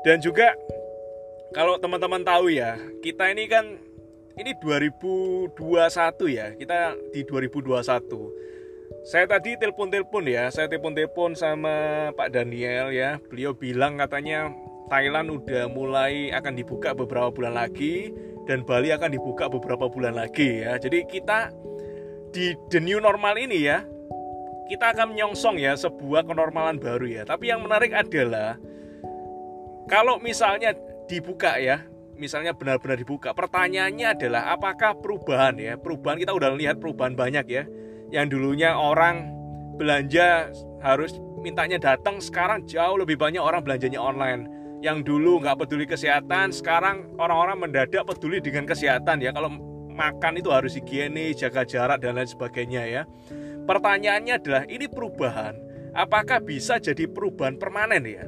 Dan juga kalau teman-teman tahu ya, kita ini kan ini 2021 ya, kita di 2021. Saya tadi telepon-telepon ya, saya telepon-telepon sama Pak Daniel ya. Beliau bilang katanya Thailand udah mulai akan dibuka beberapa bulan lagi dan Bali akan dibuka beberapa bulan lagi ya. Jadi kita di the new normal ini ya, kita akan menyongsong ya sebuah kenormalan baru ya. Tapi yang menarik adalah kalau misalnya dibuka ya, misalnya benar-benar dibuka, pertanyaannya adalah apakah perubahan ya? Perubahan kita udah lihat perubahan banyak ya. Yang dulunya orang belanja harus mintanya datang, sekarang jauh lebih banyak orang belanjanya online. Yang dulu nggak peduli kesehatan, sekarang orang-orang mendadak peduli dengan kesehatan ya. Kalau makan itu harus higienis, jaga jarak dan lain sebagainya ya. Pertanyaannya adalah ini perubahan, apakah bisa jadi perubahan permanen ya?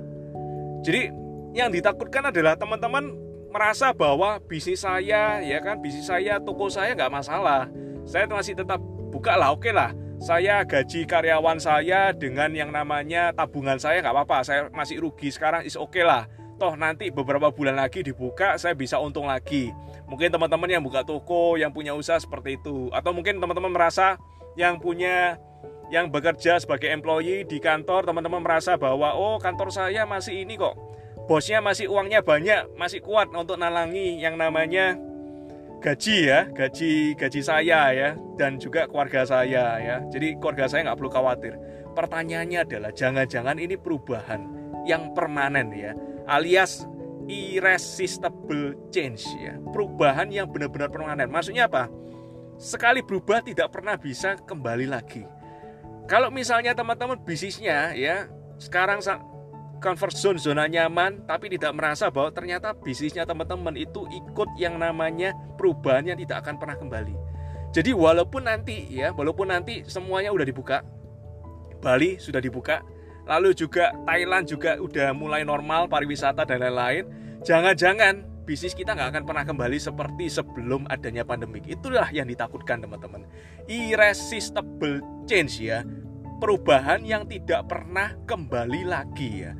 Jadi yang ditakutkan adalah teman-teman merasa bahwa bisnis saya ya kan bisnis saya toko saya nggak masalah. Saya masih tetap buka lah oke lah. Saya gaji karyawan saya dengan yang namanya tabungan saya nggak apa-apa. Saya masih rugi sekarang is oke okay lah. Toh nanti beberapa bulan lagi dibuka saya bisa untung lagi. Mungkin teman-teman yang buka toko yang punya usaha seperti itu. Atau mungkin teman-teman merasa yang punya yang bekerja sebagai employee di kantor teman-teman merasa bahwa oh kantor saya masih ini kok bosnya masih uangnya banyak, masih kuat untuk nalangi yang namanya gaji ya, gaji gaji saya ya, dan juga keluarga saya ya. Jadi keluarga saya nggak perlu khawatir. Pertanyaannya adalah jangan-jangan ini perubahan yang permanen ya, alias irresistible change ya, perubahan yang benar-benar permanen. Maksudnya apa? Sekali berubah tidak pernah bisa kembali lagi. Kalau misalnya teman-teman bisnisnya ya sekarang comfort zone zona nyaman tapi tidak merasa bahwa ternyata bisnisnya teman-teman itu ikut yang namanya perubahan yang tidak akan pernah kembali. Jadi walaupun nanti ya, walaupun nanti semuanya udah dibuka, Bali sudah dibuka, lalu juga Thailand juga udah mulai normal pariwisata dan lain-lain, jangan-jangan bisnis kita nggak akan pernah kembali seperti sebelum adanya pandemik. Itulah yang ditakutkan teman-teman. Irresistible change ya, perubahan yang tidak pernah kembali lagi ya.